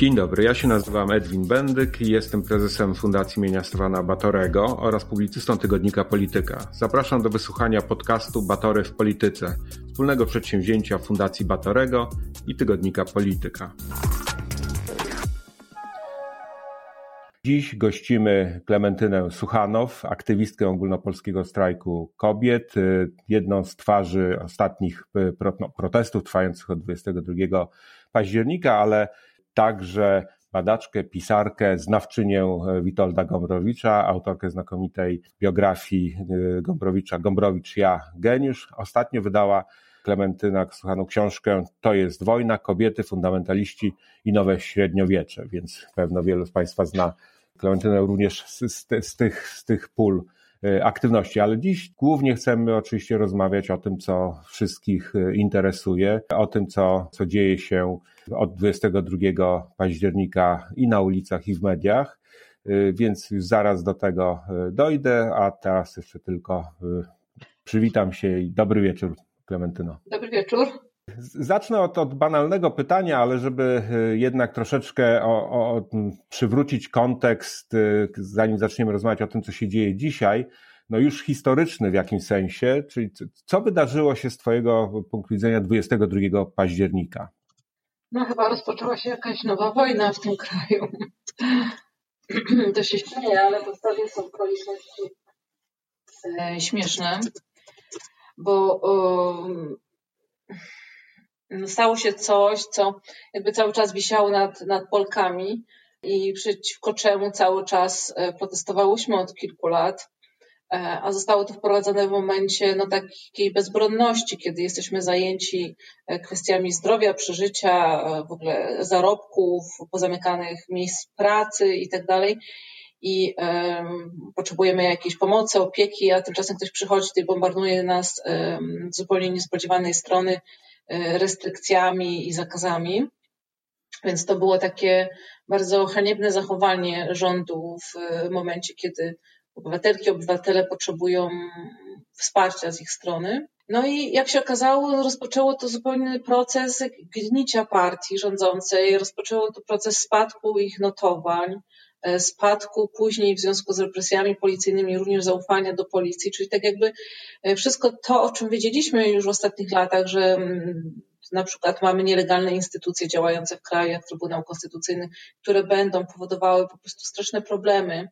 Dzień dobry, ja się nazywam Edwin Bendyk i jestem prezesem Fundacji Mienia Stefana Batorego oraz publicystą tygodnika Polityka. Zapraszam do wysłuchania podcastu Batory w Polityce, wspólnego przedsięwzięcia Fundacji Batorego i tygodnika Polityka. Dziś gościmy Klementynę Suchanow, aktywistkę ogólnopolskiego strajku kobiet, jedną z twarzy ostatnich no, protestów trwających od 22 października, ale także badaczkę, pisarkę, znawczynię Witolda Gombrowicza, autorkę znakomitej biografii y, Gombrowicza, Gombrowicz ja geniusz. Ostatnio wydała Klementyna Suchanow książkę To jest wojna, kobiety, fundamentaliści i nowe średniowiecze, więc pewno wielu z Państwa zna Klementynę również z, z, z, tych, z tych pól aktywności, ale dziś głównie chcemy oczywiście rozmawiać o tym, co wszystkich y, interesuje, o tym, co, co dzieje się od 22 października i na ulicach, i w mediach, y, więc już zaraz do tego dojdę, a teraz jeszcze tylko przywitam się i dobry wieczór, Klementyno. Dobry wieczór. Zacznę od, od, banalnego pytania, ale żeby y, jednak troszeczkę o, o, przywrócić kontekst, y, zanim zaczniemy rozmawiać o tym, co się dzieje dzisiaj, no już historyczny w jakimś sensie, czyli co wydarzyło się z Twojego punktu widzenia 22 października? No chyba rozpoczęła się jakaś nowa wojna w tym kraju. To się śmieje, ale podstawie są okoliczności e, śmieszne, bo stało się coś, co jakby cały czas wisiało nad, nad Polkami i przeciwko czemu cały czas e, protestowałyśmy od kilku lat, e, a zostało to wprowadzone w momencie no, takiej bezbronności, kiedy jesteśmy zajęci e, kwestiami zdrowia, przeżycia, w ogóle zarobków, pozamykanych miejsc pracy i dalej. I um, potrzebujemy jakiejś pomocy, opieki, a tymczasem ktoś przychodzi i bombarduje nas um, z zupełnie niespodziewanej strony restrykcjami i zakazami. Więc to było takie bardzo haniebne zachowanie rządu w momencie, kiedy obywatelki, obywatele potrzebują wsparcia z ich strony. No i jak się okazało, rozpoczęło to zupełny proces gnicia partii rządzącej, rozpoczęło to proces spadku ich notowań, E, spadku później w związku z represjami policyjnymi również zaufania do policji, czyli tak jakby e, wszystko to, o czym wiedzieliśmy już w ostatnich latach, że mm, na przykład mamy nielegalne instytucje działające w kraju, jak Trybunał Konstytucyjny, które będą powodowały po prostu straszne problemy,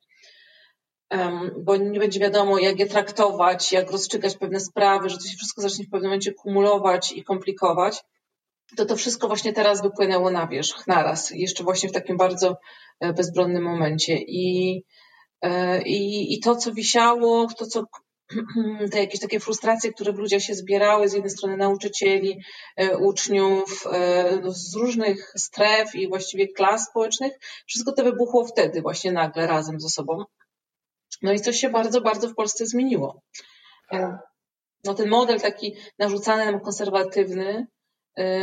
bo nie będzie wiadomo, jak je traktować, jak rozstrzygać pewne sprawy, że to się wszystko zacznie w pewnym momencie kumulować i komplikować to to wszystko właśnie teraz wypłynęło na wierzch, naraz, jeszcze właśnie w takim bardzo e, bezbronnym momencie. I, e, i, i to, co wisiało, to, co te jakieś takie frustracje, które w ludziach się zbierały, z jednej strony nauczycieli, e, uczniów, no, z różnych stref i właściwie klas społecznych, wszystko to wybuchło wtedy właśnie nagle razem ze sobą. No i coś się bardzo, bardzo w Polsce zmieniło. No ten model taki narzucany nam konserwatywny,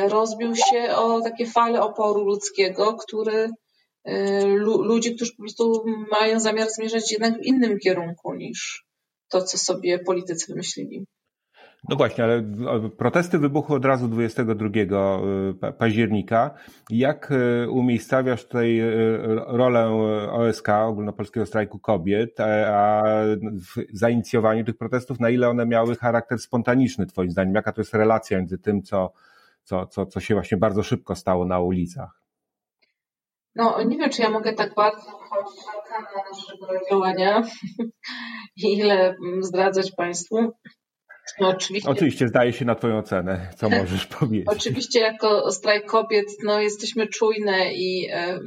rozbił się o takie fale oporu ludzkiego, który e, ludzi, którzy po prostu mają zamiar zmierzać jednak w innym kierunku niż to, co sobie politycy wymyślili. No właśnie, ale protesty wybuchły od razu 22 e, października. Jak umiejscawiasz tutaj rolę OSK, Ogólnopolskiego Strajku Kobiet, a w zainicjowaniu tych protestów, na ile one miały charakter spontaniczny, Twoim zdaniem? Jaka to jest relacja między tym, co co, co, co się właśnie bardzo szybko stało na ulicach. No, nie wiem, czy ja mogę tak bardzo wchodzić na naszego działania i ile zdradzać Państwu. No, oczywiście, oczywiście zdaje się na Twoją ocenę, co możesz powiedzieć. Oczywiście jako strajk kobiet no, jesteśmy czujne i e,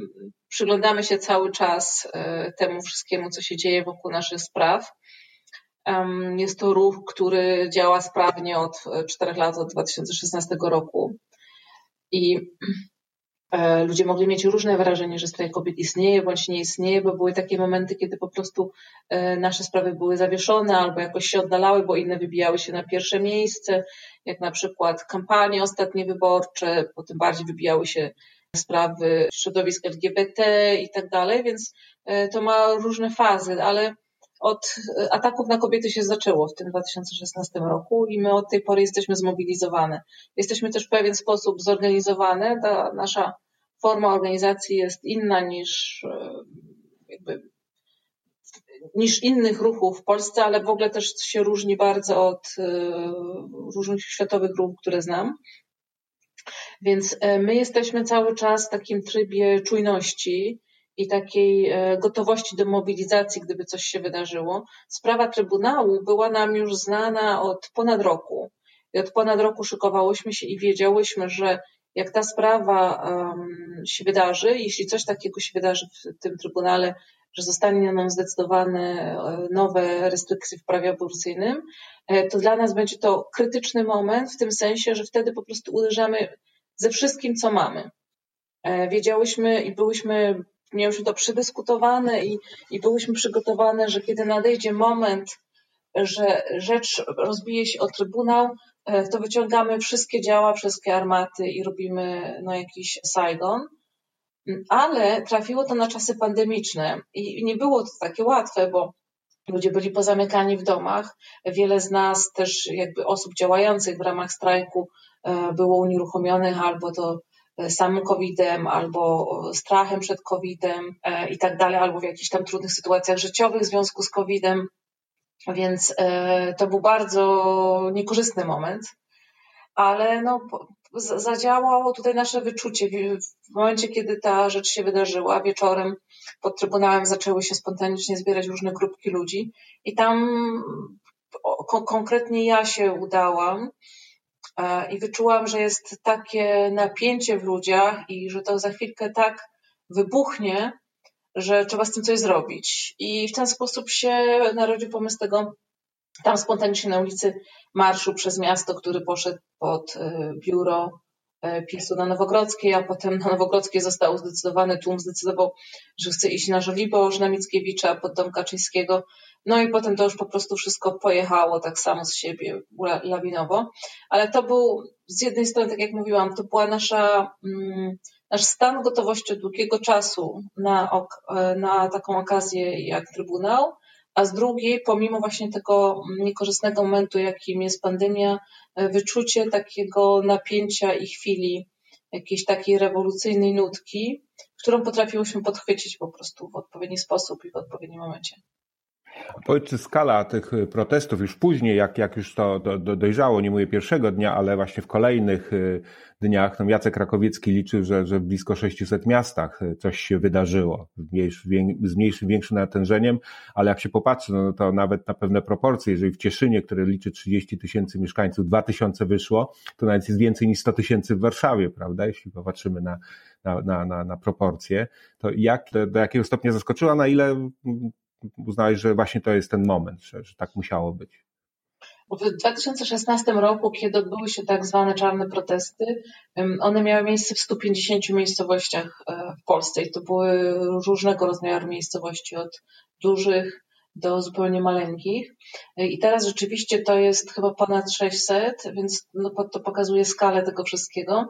przyglądamy się cały czas e, temu wszystkiemu, co się dzieje wokół naszych spraw. Jest to ruch, który działa sprawnie od e, czterech lat, od 2016 roku. I e, ludzie mogli mieć różne wrażenie, że strajk kobiet istnieje bądź nie istnieje, bo były takie momenty, kiedy po prostu e, nasze sprawy były zawieszone albo jakoś się oddalały, bo inne wybijały się na pierwsze miejsce, jak na przykład kampanie ostatnie wyborcze, potem bardziej wybijały się sprawy środowisk LGBT i tak dalej, więc to ma różne fazy, ale od e, ataków na kobiety się zaczęło w tym 2016 roku i my od tej pory jesteśmy zmobilizowane. Jesteśmy też w pewien sposób zorganizowane. Ta nasza forma organizacji jest inna niż jakby niż innych ruchów w Polsce, ale w ogóle też się różni bardzo od różnych światowych ruchów, które znam. Więc my jesteśmy cały czas w takim trybie czujności i takiej e, gotowości do mobilizacji, gdyby coś się wydarzyło. Sprawa Trybunału była nam już znana od ponad roku. I od ponad roku szykowałyśmy się i wiedziałyśmy, że jak ta sprawa um, się wydarzy, jeśli coś takiego się wydarzy w tym Trybunale, że zostanie nam zdecydowane e, nowe restrykcje w prawie aborcyjnym, e, to dla nas będzie to krytyczny moment w tym sensie, że wtedy po prostu uderzamy ze wszystkim, co mamy. Wiedziałyśmy i byłyśmy miałyśmy to przedyskutowane i, i byłyśmy przygotowane, że kiedy nadejdzie moment, że rzecz rozbije się o Trybunał, e, to wyciągamy wszystkie działa, wszystkie armaty i robimy no, jakiś Saigon. Ale trafiło to na czasy pandemiczne i nie było to takie łatwe, bo ludzie byli pozamykani w domach. Wiele z nas też jakby osób działających w ramach strajku e, było unieruchomionych albo to samym COVID-em albo strachem przed COVID-em e, i tak dalej, albo w jakichś tam trudnych sytuacjach życiowych w związku z COVID-em. Więc e, to był bardzo niekorzystny moment, ale no, zadziałało tutaj nasze wyczucie. W momencie, kiedy ta rzecz się wydarzyła, wieczorem pod Trybunałem zaczęły się spontanicznie zbierać różne grupki ludzi i tam konkretnie ja się udałam i wyczułam, że jest takie napięcie w ludziach i że to za chwilkę tak wybuchnie, że trzeba z tym coś zrobić. I w ten sposób się narodził pomysł tego tam spontanicznie na ulicy marszu przez miasto, który poszedł pod e, biuro e, PiSu na Nowogrodzkiej, a potem na Nowogrodzkiej został zdecydowany, tłum zdecydował, że chce iść na Żoliborz, na Mickiewicza, pod dom Kaczyńskiego. No i potem to już po prostu wszystko pojechało tak samo z siebie lawinowo. Ale to był z jednej strony, tak jak mówiłam, to była nasza, mm, nasz stan gotowości od długiego czasu na, na taką okazję jak Trybunał, a z drugiej, pomimo właśnie tego niekorzystnego momentu, jakim jest pandemia, wyczucie takiego napięcia i chwili, jakiejś takiej rewolucyjnej nutki, którą potrafiłyśmy podchwycić po prostu w odpowiedni sposób i w odpowiednim momencie. Powiedz, czy skala tych y, protestów już później, jak, jak już to do, do, dojrzało, nie mówię pierwszego dnia, ale właśnie w kolejnych y, dniach, no Jacek Rakowiecki liczył, że, że w blisko 600 miastach y, coś się wydarzyło z mniejszym, większym natężeniem, ale jak się popatrzy, no to nawet na pewne proporcje, jeżeli w Cieszynie, które liczy 30 tysięcy mieszkańców, 2 tysiące wyszło, to nawet jest więcej niż 100 tysięcy w Warszawie, prawda, jeśli popatrzymy na, na, na, na, na proporcje, to jak, do jakiego stopnia zaskoczyła, na ile uznałeś, że właśnie to jest ten moment, że, że tak musiało być? W 2016 roku, kiedy odbyły się tak zwane czarne protesty, one miały miejsce w 150 miejscowościach e, w Polsce i to były różnego rozmiaru miejscowości, od dużych do zupełnie maleńkich. E, I teraz rzeczywiście to jest chyba ponad 600, więc no, to pokazuje skalę tego wszystkiego.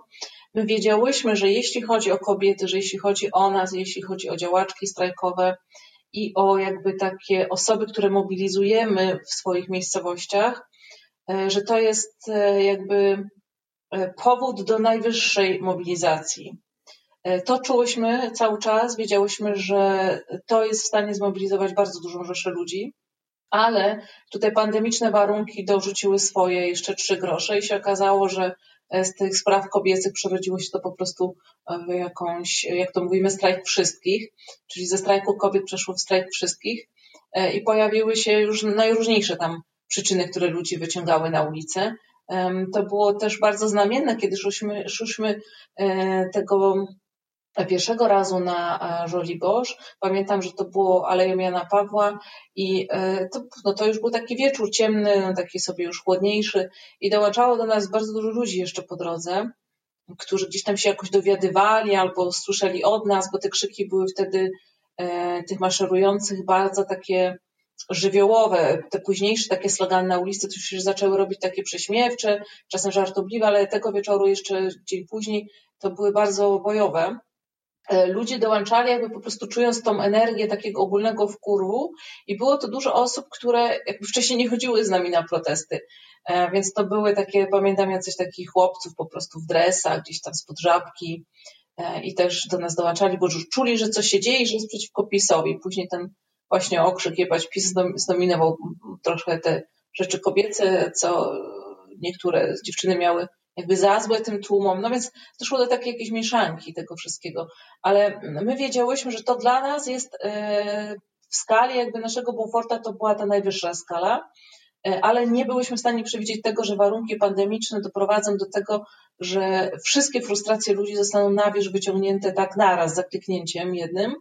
My wiedziałyśmy, że jeśli chodzi o kobiety, że jeśli chodzi o nas, jeśli chodzi o działaczki strajkowe, i o jakby takie osoby, które mobilizujemy w swoich miejscowościach, e, że to jest e, jakby e, powód do najwyższej mobilizacji. To czułyśmy cały czas, wiedziałyśmy, że to jest w stanie zmobilizować bardzo dużą rzeszę ludzi, ale tutaj pandemiczne warunki dorzuciły swoje jeszcze trzy grosze i się okazało, że z tych spraw kobiecych przerodziło się to po prostu w jakąś, jak to mówimy, strajk wszystkich, czyli ze strajku kobiet przeszło w strajk wszystkich e, i pojawiły się już najróżniejsze tam przyczyny, które ludzi wyciągały na ulicę. To było też bardzo znamienne, kiedy szliśmy e, tego pierwszego razu na e, Żoliborz. Pamiętam, że to było Aleją Jana Pawła i e, to, no to już był taki wieczór ciemny, no taki sobie już chłodniejszy i dołączało do nas bardzo dużo ludzi jeszcze po drodze, którzy gdzieś tam się jakoś dowiadywali albo słyszeli od nas, bo te krzyki były wtedy e, tych maszerujących bardzo takie żywiołowe, te późniejsze takie slogany na ulicy to już zaczęły robić takie prześmiewcze, czasem żartobliwe, ale tego wieczoru jeszcze dzień później to były bardzo bojowe. E, ludzie dołączali jakby po prostu czując tą energię takiego ogólnego wkurwu. I było to dużo osób, które jakby wcześniej nie chodziły z nami na protesty, e, więc to były takie, pamiętam jacyś takich chłopców po prostu w dresach, gdzieś tam spod żabki, i też do nas dołączali, bo już czuli, że coś się dzieje, że jest przeciwko PiSowi. Później ten właśnie okrzyk jebać PiS zdominował trochę te rzeczy kobiece, co niektóre dziewczyny miały jakby za złe tym tłumom, no więc doszło do takiej jakiejś mieszanki tego wszystkiego, ale my wiedziałyśmy, że to dla nas jest e, w skali jakby naszego Beauforta to była ta najwyższa skala, e, ale nie byłyśmy w stanie przewidzieć tego, że warunki pandemiczne doprowadzą do tego, że wszystkie frustracje ludzi zostaną na wierzch wyciągnięte tak naraz, za kliknięciem jednym.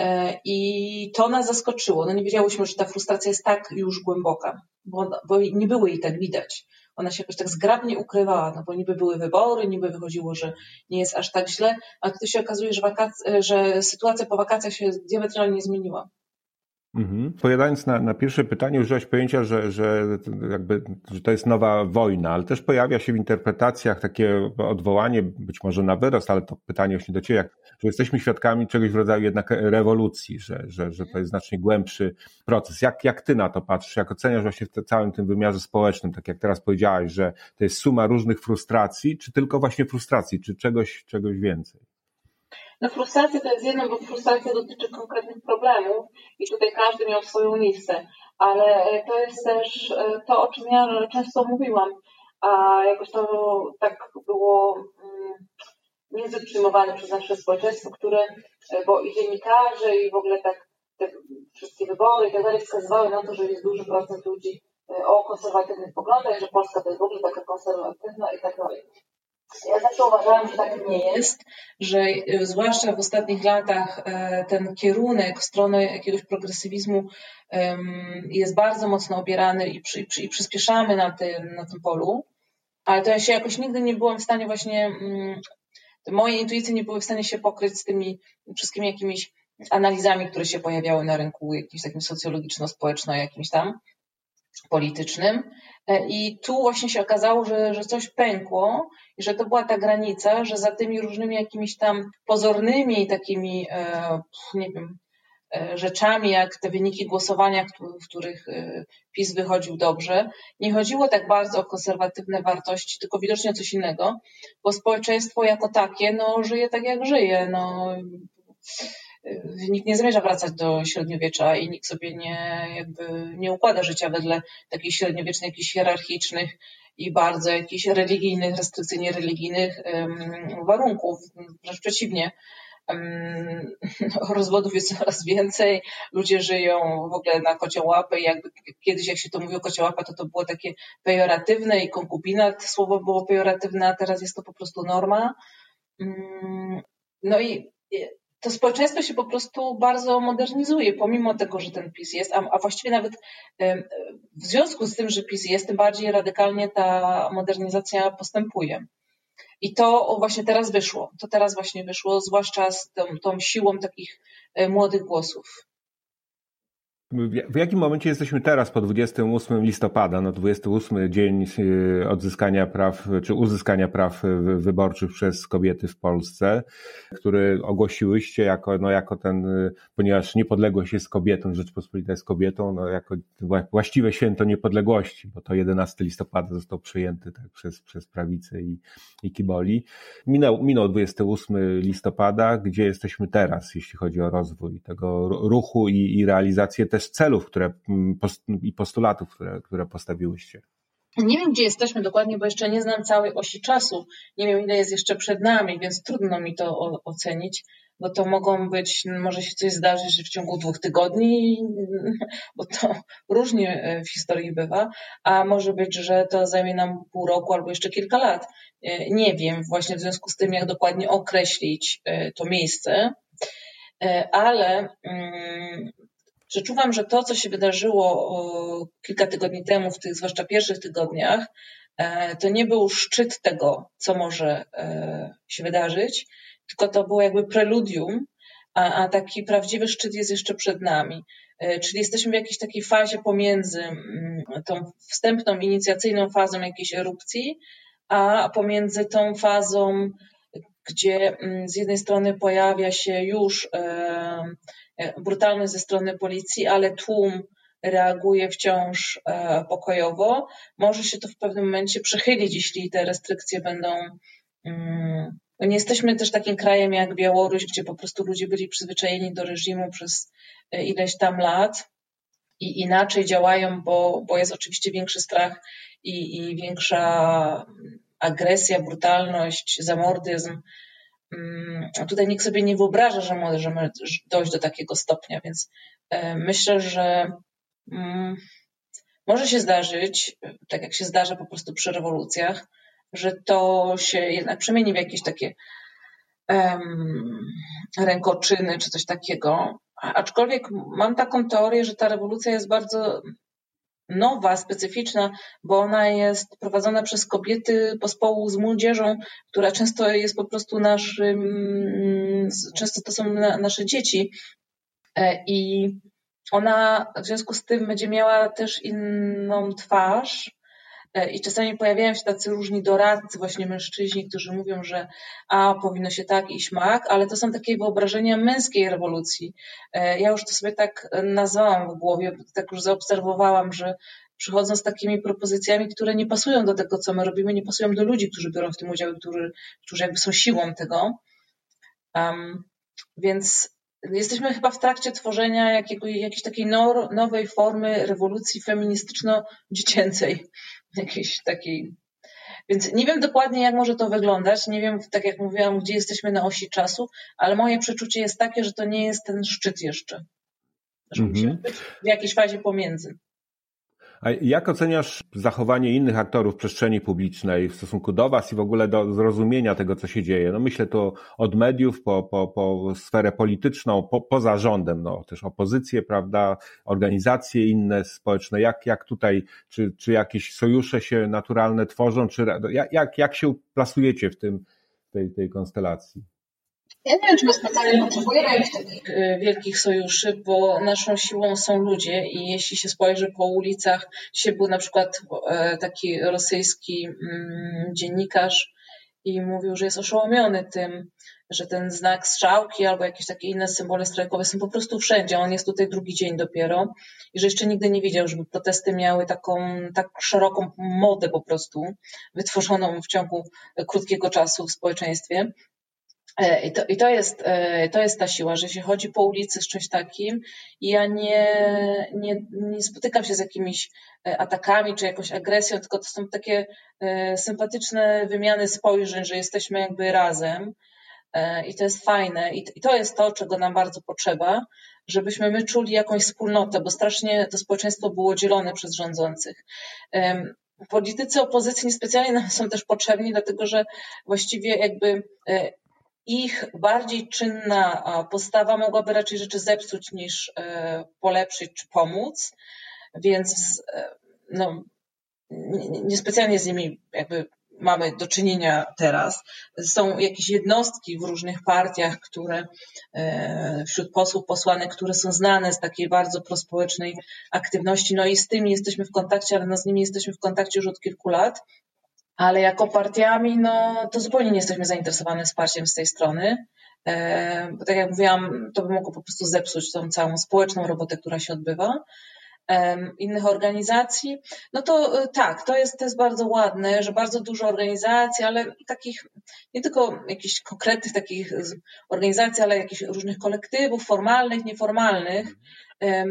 E, I to nas zaskoczyło. No nie wiedziałyśmy, że ta frustracja jest tak już głęboka, bo, bo nie było jej tak widać ona się jakoś tak zgrabnie ukrywała, no bo niby były wybory, niby wychodziło, że nie jest aż tak źle, a tutaj się okazuje, że, wakac- że sytuacja po wakacjach się diametralnie zmieniła. Mhm. Powiadając na, na pierwsze pytanie, użyłaś pojęcia, że, że, jakby, że to jest nowa wojna, ale też pojawia się w interpretacjach takie odwołanie, być może na wyrost, ale to pytanie właśnie do Ciebie, jak, że jesteśmy świadkami czegoś w rodzaju jednak rewolucji, że, że, że to jest znacznie głębszy proces. Jak, jak Ty na to patrzysz? Jak oceniasz właśnie w całym tym wymiarze społecznym, tak jak teraz powiedziałaś, że to jest suma różnych frustracji, czy tylko właśnie frustracji, czy czegoś, czegoś więcej? No frustracja to jest jedno, bo frustracja dotyczy konkretnych problemów i tutaj każdy miał swoją listę, ale to jest też e, to, o czym ja często mówiłam, a jakoś to tak było mm, niezbyt przyjmowane przez nasze społeczeństwo, które, e, bo i dziennikarze i w ogóle tak te wszystkie wybory i tak dalej wskazywały na to, że jest duży procent ludzi e, o konserwatywnych poglądach, że Polska to jest w ogóle taka konserwatywna i tak dalej. Ja zawsze uważałam, że tak nie jest, że e, zwłaszcza w ostatnich latach e, ten kierunek w stronę jakiegoś progresywizmu jest bardzo mocno opierany i, przy, i przyspieszamy na tym, na tym polu, ale to ja się jakoś nigdy nie byłam w stanie właśnie, mm, moje intuicje nie były w stanie się pokryć z tymi wszystkimi jakimiś analizami, które się pojawiały na rynku jakimś takim socjologiczno-społeczno jakimś tam politycznym. E, I tu właśnie się okazało, że, że coś pękło i że to była ta granica, że za tymi różnymi jakimiś tam pozornymi takimi, e, nie wiem, e, rzeczami, jak te wyniki głosowania, w których PiS wychodził dobrze, nie chodziło tak bardzo o konserwatywne wartości, tylko widocznie o coś innego, bo społeczeństwo jako takie, no, żyje tak jak żyje, no, nikt nie zamierza wracać do średniowiecza i nikt sobie nie, jakby nie układa życia wedle takich średniowiecznych, jakichś hierarchicznych i bardzo jakichś religijnych, restrykcyjnie religijnych warunków. Wręcz przeciwnie. Rozwodów jest coraz więcej, ludzie żyją w ogóle na i jakby kiedyś jak się to mówiło kocią łapę, to to było takie pejoratywne i konkubinat słowo było pejoratywne, a teraz jest to po prostu norma. No i to społeczeństwo się po prostu bardzo modernizuje, pomimo tego, że ten PiS jest, a, a właściwie nawet w związku z tym, że PiS jest, tym bardziej radykalnie ta modernizacja postępuje. I to właśnie teraz wyszło. To teraz właśnie wyszło, zwłaszcza z tą, tą siłą takich e, młodych głosów. W jakim momencie jesteśmy teraz po 28 listopada, no 28 dzień y, odzyskania praw, czy uzyskania praw wyborczych przez kobiety w Polsce, który ogłosiłyście jako, no jako ten, y, ponieważ niepodległość jest kobietą, Rzeczpospolita jest kobietą, no jako właściwe święto niepodległości, bo to 11 listopada został przejęty tak, przez, przez prawicę i, i kiboli. Minął, minął 28 listopada, gdzie jesteśmy teraz, jeśli chodzi o rozwój tego ruchu i, i realizację też też celów które, mm, i postulatów, które, które postawiłyście? Nie wiem, gdzie jesteśmy dokładnie, bo jeszcze nie znam całej osi czasu. Nie wiem, ile jest jeszcze przed nami, więc trudno mi to ocenić, bo to mogą być, może się coś zdarzyć w ciągu dwóch tygodni, bo to różnie e, w historii bywa, a może być, że to zajmie nam pół roku albo jeszcze kilka lat. E, nie wiem właśnie w związku z tym, jak dokładnie określić e, to miejsce, ale mm, Przeczuwam, że to, co się wydarzyło kilka tygodni temu, w tych zwłaszcza pierwszych tygodniach, e, to nie był szczyt tego, co może e, się wydarzyć, tylko to było jakby preludium, a, a taki prawdziwy szczyt jest jeszcze przed nami. E, czyli jesteśmy w jakiejś takiej fazie pomiędzy mm, tą wstępną, inicjacyjną fazą jakiejś erupcji, a pomiędzy tą fazą, gdzie mm, z jednej strony pojawia się już E, brutalność ze strony policji, ale tłum reaguje wciąż e, pokojowo. Może się to w pewnym momencie przechylić, jeśli te restrykcje będą mm, bo nie jesteśmy też takim krajem jak Białoruś, gdzie po prostu ludzie byli przyzwyczajeni do reżimu przez e, ileś tam lat i inaczej działają, bo, bo jest oczywiście większy strach i, i większa agresja, brutalność, zamordyzm. Mm, tutaj nikt sobie nie wyobraża, że możemy dojść do takiego stopnia, więc e, myślę, że mm, może się zdarzyć, tak jak się zdarza po prostu przy rewolucjach, że to się jednak przemieni w jakieś takie um, rękoczyny czy coś takiego. Aczkolwiek mam taką teorię, że ta rewolucja jest bardzo nowa, specyficzna, bo ona jest prowadzona przez kobiety pospołu z młodzieżą, która często jest po prostu naszym, często to są nasze dzieci. E, I ona w związku z tym będzie miała też inną twarz, I czasami pojawiają się tacy różni doradcy, właśnie mężczyźni, którzy mówią, że a powinno się tak i śmak, ale to są takie wyobrażenia męskiej rewolucji. E, ja już to sobie tak nazwałam w głowie, tak już zaobserwowałam, że przychodzą z takimi propozycjami, które nie pasują do tego, co my robimy, nie pasują do ludzi, którzy biorą w tym udział, którzy, którzy jakby są siłą tego. Um, więc jesteśmy chyba w trakcie tworzenia jakiego, jakiejś takiej nowej formy rewolucji feministyczno-dziecięcej jakiejś takiej. Więc nie wiem dokładnie, jak może to wyglądać. Nie wiem, tak jak mówiłam, gdzie jesteśmy na osi czasu, ale moje przeczucie jest takie, że to nie jest ten szczyt jeszcze. Że -hmm. być w jakiejś fazie pomiędzy. A jak oceniasz zachowanie innych aktorów przestrzeni publicznej w stosunku do Was i w ogóle do zrozumienia tego, co się dzieje? No myślę tu od mediów po, po, po sferę polityczną, po, poza rządem, no też opozycję, prawda, organizacje inne społeczne. Jak, jak tutaj, czy, czy jakieś sojusze się naturalne tworzą, czy jak, jak się plasujecie w tym, tej, tej konstelacji? Ja nie wiem, czy my specjalnie potrzebujemy jakichś takich e, wielkich sojuszy, bo naszą siłą są ludzie i jeśli się spojrzy po ulicach, dzisiaj był na przykład e, taki rosyjski mm, dziennikarz i mówił, że jest oszołomiony tym, że ten znak strzałki albo jakieś takie inne symbole strajkowe są po prostu wszędzie. On jest tutaj drugi dzień dopiero i że jeszcze nigdy nie widział, żeby protesty miały taką tak szeroką modę po prostu wytworzoną w ciągu krótkiego czasu w społeczeństwie. E, I to, I to, jest, e, to jest ta siła, że się chodzi po ulicy z czymś takim i ja nie, nie, nie spotykam się z jakimiś e, atakami czy jakąś agresją, tylko to są takie sympatyczne wymiany spojrzeń, że jesteśmy jakby razem i to jest fajne i to jest to, czego nam bardzo potrzeba, żebyśmy my czuli jakąś wspólnotę, bo strasznie to społeczeństwo było dzielone przez rządzących. Politycy opozycji niespecjalnie nam są też potrzebni, dlatego że właściwie jakby ich bardziej czynna postawa mogłaby raczej rzeczy zepsuć niż e, polepszyć czy pomóc, więc e, no, niespecjalnie z nimi jakby mamy do czynienia teraz. Są jakieś jednostki w różnych partiach, które e, wśród posłów, posłanek, które są znane z takiej bardzo prospołecznej aktywności, no i z tymi jesteśmy w kontakcie, ale no z nimi jesteśmy w kontakcie już od kilku lat ale jako partiami, no to zupełnie nie jesteśmy zainteresowane wsparciem z tej strony. E, bo tak jak mówiłam, to by mogło po prostu zepsuć tą całą społeczną robotę, która się odbywa innych organizacji, no to e, tak, to jest, to jest bardzo ładne, że bardzo dużo organizacji, ale takich, nie tylko jakichś konkretnych takich organizacji, ale jakichś różnych kolektywów formalnych, nieformalnych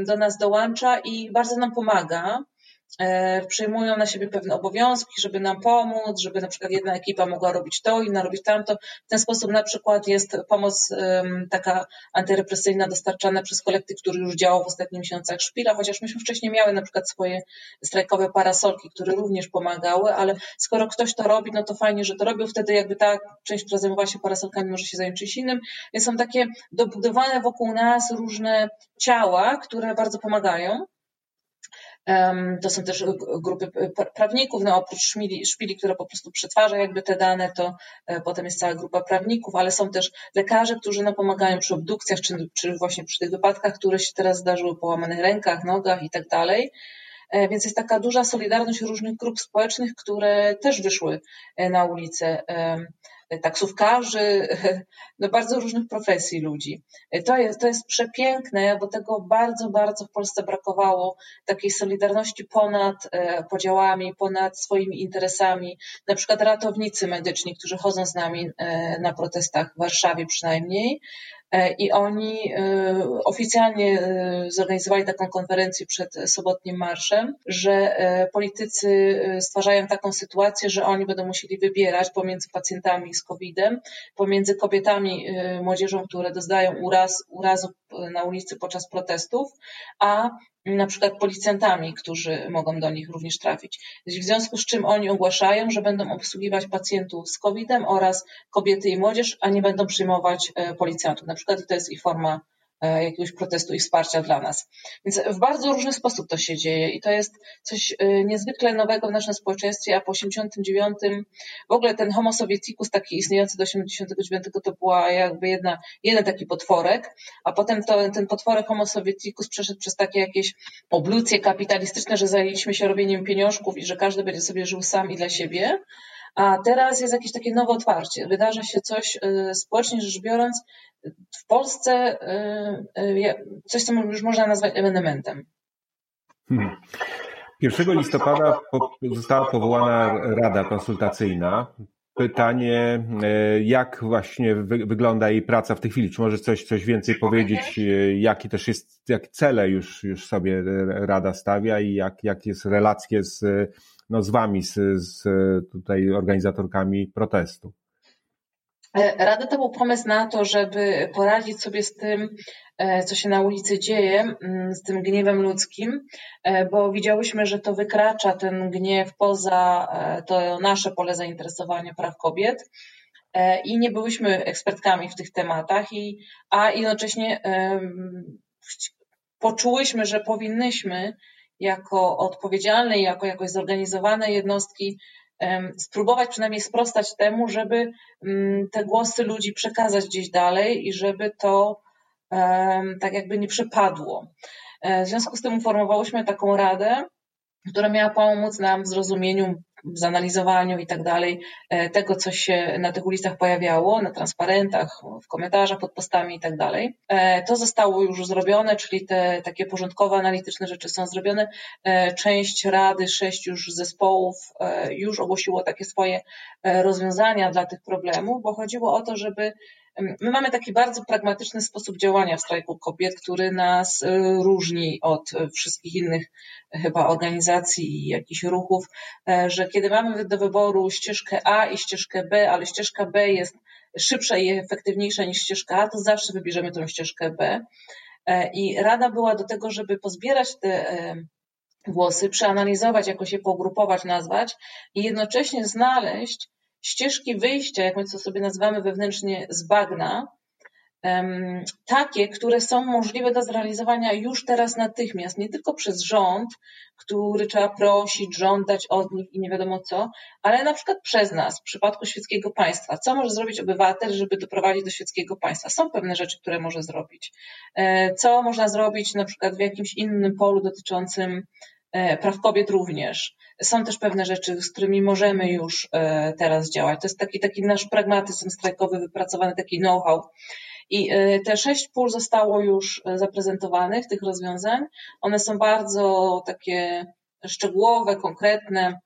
do nas dołącza i bardzo nam pomaga. E, przejmują na siebie pewne obowiązki, żeby nam pomóc, żeby na przykład jedna ekipa mogła robić to, inna robić tamto. W ten sposób na przykład jest pomoc taka antyrepresyjna dostarczana przez kolektyw, który już działał w ostatnich miesiącach szpila, chociaż myśmy wcześniej miały na przykład swoje strajkowe parasolki, które również pomagały, ale skoro ktoś to robi, no to fajnie, że to robił, wtedy jakby ta część, która zajmowała się parasolkami może się zająć czymś innym, więc są takie dobudowane wokół nas różne ciała, które bardzo pomagają. To są też grupy prawników, no oprócz szpili, szpili, która po prostu przetwarza jakby te dane, to e, potem jest cała grupa prawników, ale są też lekarze, którzy nam pomagają przy obdukcjach, czy, czy właśnie przy tych wypadkach, które się teraz zdarzyły, połamanych rękach, nogach i tak dalej. E, więc jest taka duża solidarność różnych grup społecznych, które też wyszły e, na ulicę taksówkarzy, no bardzo różnych profesji ludzi. To jest, to jest przepiękne, bo tego bardzo, bardzo w Polsce brakowało, takiej solidarności ponad podziałami, ponad swoimi interesami. Na przykład ratownicy medyczni, którzy chodzą z nami na protestach w Warszawie przynajmniej, E, i oni e, oficjalnie e, zorganizowali taką konferencję przed sobotnim marszem, że politycy stwarzają taką sytuację, że oni będą musieli wybierać pomiędzy pacjentami z COVID-em, pomiędzy kobietami, młodzieżą, które doznają uraz, urazu na ulicy podczas protestów, a na przykład policjantami, którzy mogą do nich również trafić. W związku z czym oni ogłaszają, że będą obsługiwać pacjentów z COVID-em oraz kobiety i młodzież, a nie będą przyjmować e, policjantów. Na przykład to jest ich forma jakiegoś protestu i wsparcia dla nas. Więc w bardzo różny sposób to się dzieje i to jest coś e, niezwykle nowego w naszym społeczeństwie, a po 89 w ogóle ten homo sovieticus taki istniejący do 89 to była jakby jedna, jeden taki potworek, a potem to, ten potworek homo sovieticus przeszedł przez takie jakieś oblucje kapitalistyczne, że zajęliśmy się robieniem pieniążków i że każdy będzie sobie żył sam i dla siebie, a teraz jest jakieś takie nowe otwarcie. Wydarza się coś e, społecznie rzecz biorąc w Polsce e, e, coś, co już można nazwać ewenementem. Hmm. 1 listopada została powołana Rada Konsultacyjna. Pytanie, jak właśnie wygląda jej praca w tej chwili? Czy możesz coś, coś więcej powiedzieć, jaki też jest, jak cele już, już sobie Rada stawia i jak, jak jest relacje z no, z wami, z, tutaj organizatorkami protestu? E, Rada to był pomysł na to, żeby poradzić sobie z tym, e, co się na ulicy dzieje, z tym gniewem ludzkim, e, bo widziałyśmy, że to wykracza ten gniew poza to nasze pole zainteresowania praw kobiet i nie byłyśmy ekspertkami w tych tematach, i, a jednocześnie poczułyśmy, że powinnyśmy jako odpowiedzialne i jako jakoś zorganizowane jednostki spróbować przynajmniej sprostać temu, żeby mm, te głosy ludzi przekazać gdzieś dalej i żeby to tak jakby nie przepadło. E, w związku z tym uformowałyśmy taką radę, która miała pomóc nam w zrozumieniu w zanalizowaniu i tak dalej e, tego, co się na tych ulicach pojawiało, na transparentach, w komentarzach pod postami i tak dalej. E, to zostało już zrobione, czyli te takie porządkowe, analityczne rzeczy są zrobione. E, część rady, sześć już zespołów już ogłosiło takie swoje rozwiązania dla tych problemów, bo chodziło o to, żeby My mamy taki bardzo pragmatyczny sposób działania w strajku kobiet, który nas y, różni od wszystkich innych chyba organizacji i jakichś ruchów, e, że kiedy mamy do wyboru ścieżkę A i ścieżkę B, ale ścieżka B jest szybsza i efektywniejsza niż ścieżka A, to zawsze wybierzemy tą ścieżkę B. E, I rada była do tego, żeby pozbierać te e, głosy, przeanalizować, jakoś je pogrupować, nazwać i jednocześnie znaleźć ścieżki wyjścia, jak my to sobie nazywamy wewnętrznie, z bagna, takie, które są możliwe do zrealizowania już teraz natychmiast, nie tylko przez rząd, który trzeba prosić, żądać od nich i nie wiadomo co, ale na przykład przez nas, w przypadku świeckiego państwa. Co może zrobić obywatel, żeby doprowadzić do świeckiego państwa? Są pewne rzeczy, które może zrobić. E, co można zrobić na przykład w jakimś innym polu dotyczącym e, praw kobiet również są też pewne rzeczy, z którymi możemy już e, teraz działać. To jest taki, taki nasz pragmatyzm strajkowy, wypracowany taki know-how. I e, te sześć pól zostało już e, zaprezentowanych, tych rozwiązań. One są bardzo takie szczegółowe, konkretne.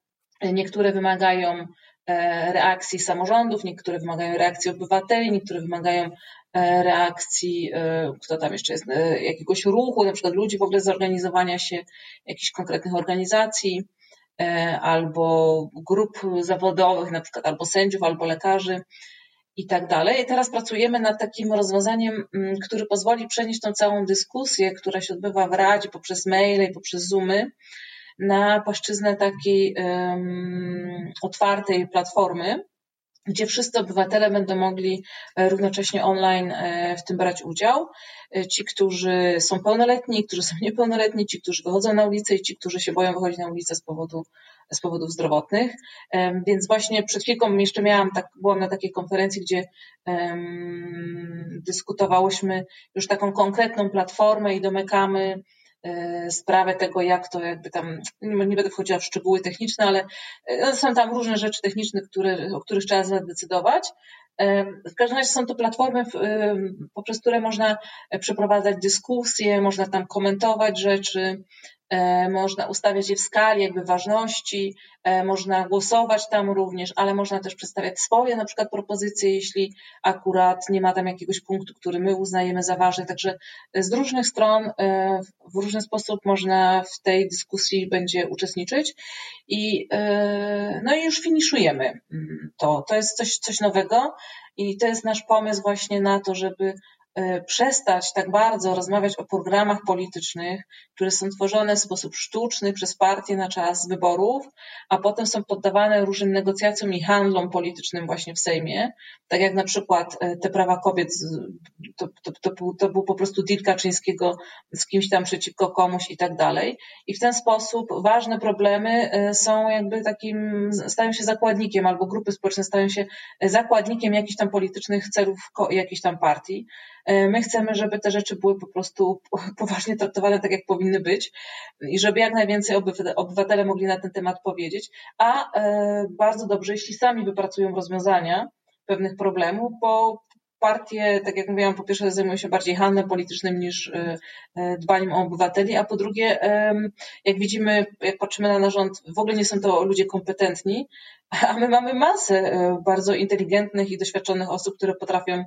Niektóre wymagają reakcji samorządów, niektóre wymagają reakcji obywateli, niektóre wymagają reakcji, kto tam jeszcze jest, jakiegoś ruchu, na przykład ludzi w ogóle zorganizowania się, jakichś konkretnych organizacji. E, albo grup zawodowych, na przykład albo sędziów, albo lekarzy i tak dalej. Teraz pracujemy nad takim rozwiązaniem, mm, który pozwoli przenieść tą całą dyskusję, która się odbywa w Radzie poprzez maile i poprzez Zoomy, na płaszczyznę takiej um, otwartej platformy, gdzie wszyscy obywatele będą mogli e, równocześnie online e, w tym brać udział. E, ci, którzy są pełnoletni, którzy są niepełnoletni, ci, którzy wychodzą na ulicę i ci, którzy się boją wychodzić na ulicę z, powodu, z powodów zdrowotnych. Więc właśnie przed chwilką jeszcze miałam, tak, byłam na takiej konferencji, gdzie dyskutowałyśmy już taką konkretną platformę i domykamy sprawę tego, jak to jakby tam, nie będę wchodziła w szczegóły techniczne, ale no, są tam różne rzeczy techniczne, które, o których trzeba zadecydować. W każdym razie są to platformy, poprzez które można przeprowadzać dyskusje, można tam komentować rzeczy, E, można ustawiać je w skali jakby ważności, e, można głosować tam również, ale można też przedstawiać swoje na przykład propozycje, jeśli akurat nie ma tam jakiegoś punktu, który my uznajemy za ważny. Także z różnych stron e, w różny sposób można w tej dyskusji będzie uczestniczyć i no i już finiszujemy mm, to. To jest coś, coś nowego i to jest nasz pomysł właśnie na to, żeby E, przestać tak bardzo rozmawiać o programach politycznych, które są tworzone w sposób sztuczny przez partie na czas wyborów, a potem są poddawane różnym negocjacjom i handlom politycznym właśnie w Sejmie. Tak jak na przykład e, te prawa kobiet, to, to, to, był, to był po prostu deal Kaczyńskiego z kimś tam przeciwko komuś i tak dalej. I w ten sposób ważne problemy e, są jakby takim, stają się zakładnikiem albo grupy społeczne stają się zakładnikiem jakichś tam politycznych celów jakiejś tam partii. E, my chcemy, żeby te rzeczy były po prostu poważnie traktowane tak, jak powinny być i żeby jak najwięcej obywatele mogli na ten temat powiedzieć, a e, bardzo dobrze, jeśli sami wypracują rozwiązania pewnych problemów, bo partie, tak jak mówiłam, po pierwsze zajmują się bardziej handlem politycznym niż e, dbaniem o obywateli, a po drugie, jak widzimy, jak patrzymy na nasz rząd, w ogóle nie są to ludzie kompetentni, a my mamy masę bardzo inteligentnych i doświadczonych osób, które potrafią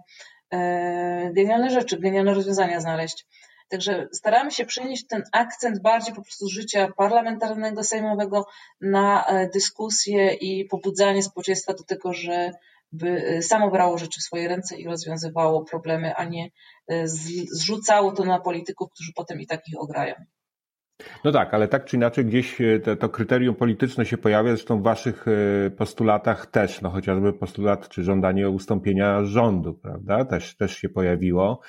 genialne rzeczy, genialne rozwiązania znaleźć. Także staramy się przenieść ten akcent bardziej po prostu życia parlamentarnego, sejmowego na e, dyskusję i pobudzanie społeczeństwa do tego, że by e, samo brało rzeczy w swoje ręce i rozwiązywało problemy, a nie zrzucało to na polityków, którzy potem i tak ich ograją. No tak, ale tak czy inaczej gdzieś e, to, to, kryterium polityczne się pojawia, zresztą w waszych e, postulatach też, no chociażby postulat czy żądanie ustąpienia rządu, prawda, też, też się pojawiło.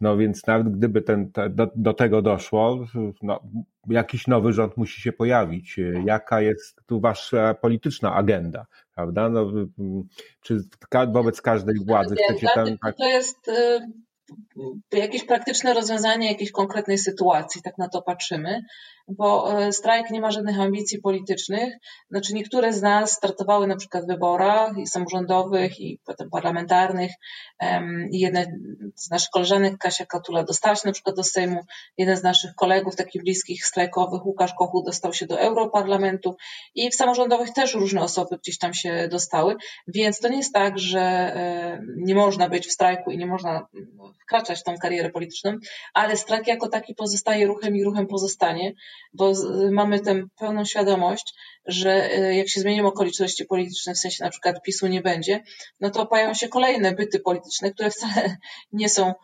No więc nawet gdyby ten, do, do tego doszło, no, jakiś nowy rząd musi się pojawić. E, jaka jest tu wasza polityczna agenda, prawda? No, czy wobec każdej władzy chcecie tam... Tak... To jest jakieś praktyczne rozwiązanie jakiejś konkretnej sytuacji, tak na to patrzymy bo e, strajk nie ma żadnych ambicji politycznych. Znaczy niektóre z nas startowały na przykład w wyborach i samorządowych i potem parlamentarnych i jedna z naszych koleżanek, Kasia Katula, dostała się na przykład do Sejmu. Jeden z naszych kolegów takich bliskich strajkowych, Łukasz Kochu, dostał się do Europarlamentu i w samorządowych też różne osoby gdzieś tam się dostały, więc to nie jest tak, że e, nie można być w strajku i nie można wkraczać w tą karierę polityczną, ale strajk jako taki pozostaje ruchem i ruchem pozostanie bo mamy tę pełną świadomość, że e, jak się zmienią okoliczności polityczne, w sensie na przykład PiSu nie będzie, no to pojawią się kolejne byty polityczne, które wcale nie są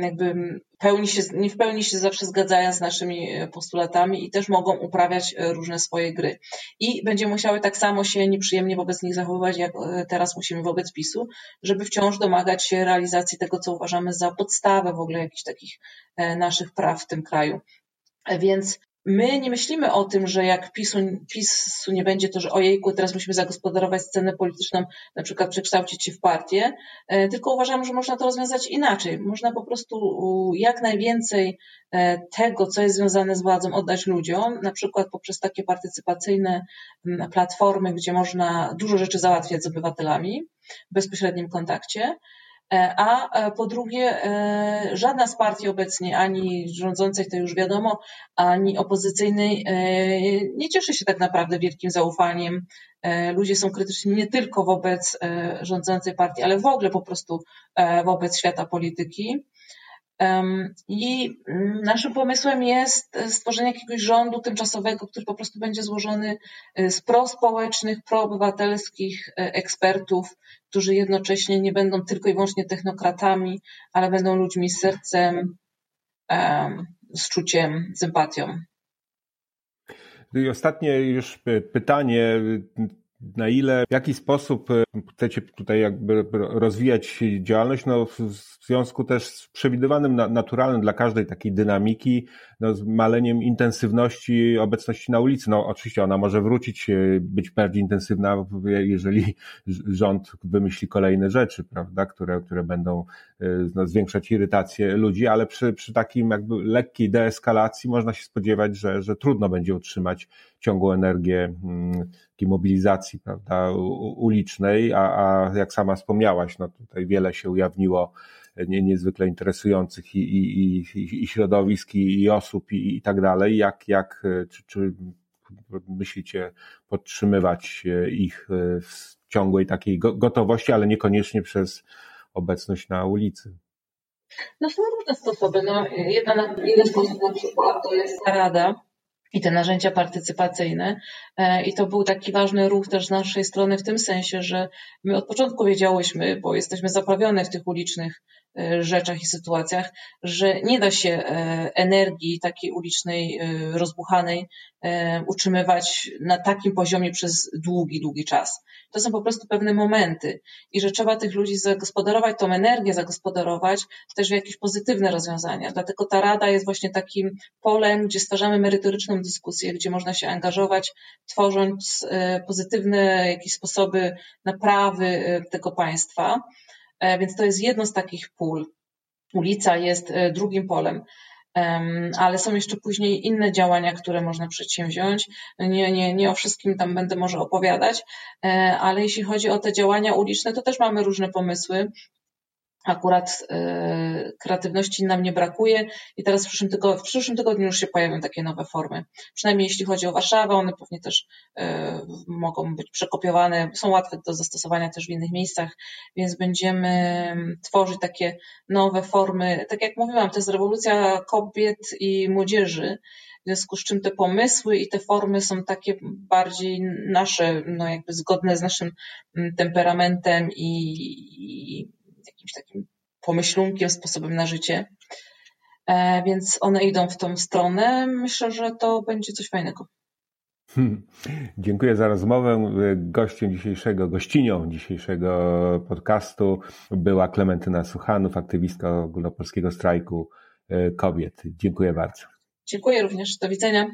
jakby pełni się, nie w pełni się zawsze zgadzają z naszymi e, postulatami i też mogą uprawiać e, różne swoje gry. I będziemy musiały tak samo się nieprzyjemnie wobec nich zachowywać, jak teraz musimy wobec PiSu, żeby wciąż domagać się realizacji tego, co uważamy za podstawę w ogóle jakichś takich naszych praw w tym kraju. Więc My nie myślimy o tym, że jak PiSu, PiSu nie będzie, to że ojejku, teraz musimy zagospodarować scenę polityczną, na przykład przekształcić się w partię, e, tylko uważamy, że można to rozwiązać inaczej. Można po prostu jak najwięcej e, tego, co jest związane z władzą, oddać ludziom, na przykład poprzez takie partycypacyjne platformy, gdzie można dużo rzeczy załatwiać z obywatelami w bezpośrednim kontakcie. E, a e, po drugie, e, żadna z partii obecnie, ani rządzącej to już wiadomo, ani opozycyjnej, nie cieszy się tak naprawdę wielkim zaufaniem. Ludzie są krytyczni nie tylko wobec rządzącej partii, ale w ogóle po prostu wobec świata polityki. I mm, naszym pomysłem jest stworzenie jakiegoś rządu tymczasowego, który po prostu będzie złożony z prospołecznych, proobywatelskich ekspertów, którzy jednocześnie nie będą tylko i wyłącznie technokratami, ale będą ludźmi z sercem, z czuciem, sympatią. I ostatnie już pytanie, na ile, w jaki sposób e, chcecie tutaj jakby rozwijać działalność, no w związku też z przewidywanym naturalnym dla każdej takiej dynamiki no, z maleniem intensywności obecności na ulicy. No oczywiście ona może wrócić, być bardziej intensywna, jeżeli rząd wymyśli kolejne rzeczy, prawda, które, które będą no, zwiększać irytację ludzi, ale przy, przy takim jakby lekkiej deeskalacji można się spodziewać, że, że trudno będzie utrzymać ciągłą energię mm, takiej mobilizacji prawda, ulicznej, a, a jak sama wspomniałaś, no tutaj wiele się ujawniło nie, niezwykle interesujących i, i, i, i środowisk, i, i osób, i, i tak dalej. Jak, jak czy, czy myślicie podtrzymywać ich w ciągłej takiej gotowości, ale niekoniecznie przez obecność na ulicy? No są różne sposoby. No, jedna, jeden sposób na przykład to jest rada, i te narzędzia partycypacyjne. E, I to był taki ważny ruch też z naszej strony w tym sensie, że my od początku wiedziałyśmy, bo jesteśmy zaprawione w tych ulicznych e, rzeczach i sytuacjach, że nie da się e, energii takiej ulicznej, rozbuchanej utrzymywać na takim poziomie przez długi, długi czas. To są po prostu pewne momenty i że trzeba tych ludzi zagospodarować, tą energię zagospodarować też w jakieś pozytywne rozwiązania. Dlatego ta rada jest właśnie takim polem, gdzie stwarzamy merytoryczną dyskusję, gdzie można się angażować, tworząc e, pozytywne jakieś sposoby naprawy e, tego państwa. E, więc to jest jedno z takich pól. Ulica jest drugim polem ale są jeszcze później inne działania, które można przedsięwziąć. Nie, nie, nie o wszystkim tam będę może opowiadać, ale jeśli chodzi o te działania uliczne, to też mamy różne pomysły akurat y, kreatywności nam nie brakuje i teraz w przyszłym, tygodniu, w przyszłym tygodniu już się pojawią takie nowe formy. Przynajmniej jeśli chodzi o Warszawę, one pewnie też y, mogą być przekopiowane, są łatwe do zastosowania też w innych miejscach, więc będziemy tworzyć takie nowe formy. Tak jak mówiłam, to jest rewolucja kobiet i młodzieży, w związku z czym te pomysły i te formy są takie bardziej nasze, no jakby zgodne z naszym temperamentem i, i jakimś takim pomyślunkiem, sposobem na życie. E, więc one idą w tą stronę. Myślę, że to będzie coś fajnego. Hmm. Dziękuję za rozmowę. Gościem dzisiejszego, gościnią dzisiejszego podcastu była Klementyna Suchanów, aktywistka ogólnopolskiego strajku e, kobiet. Dziękuję bardzo. Dziękuję również. Do widzenia.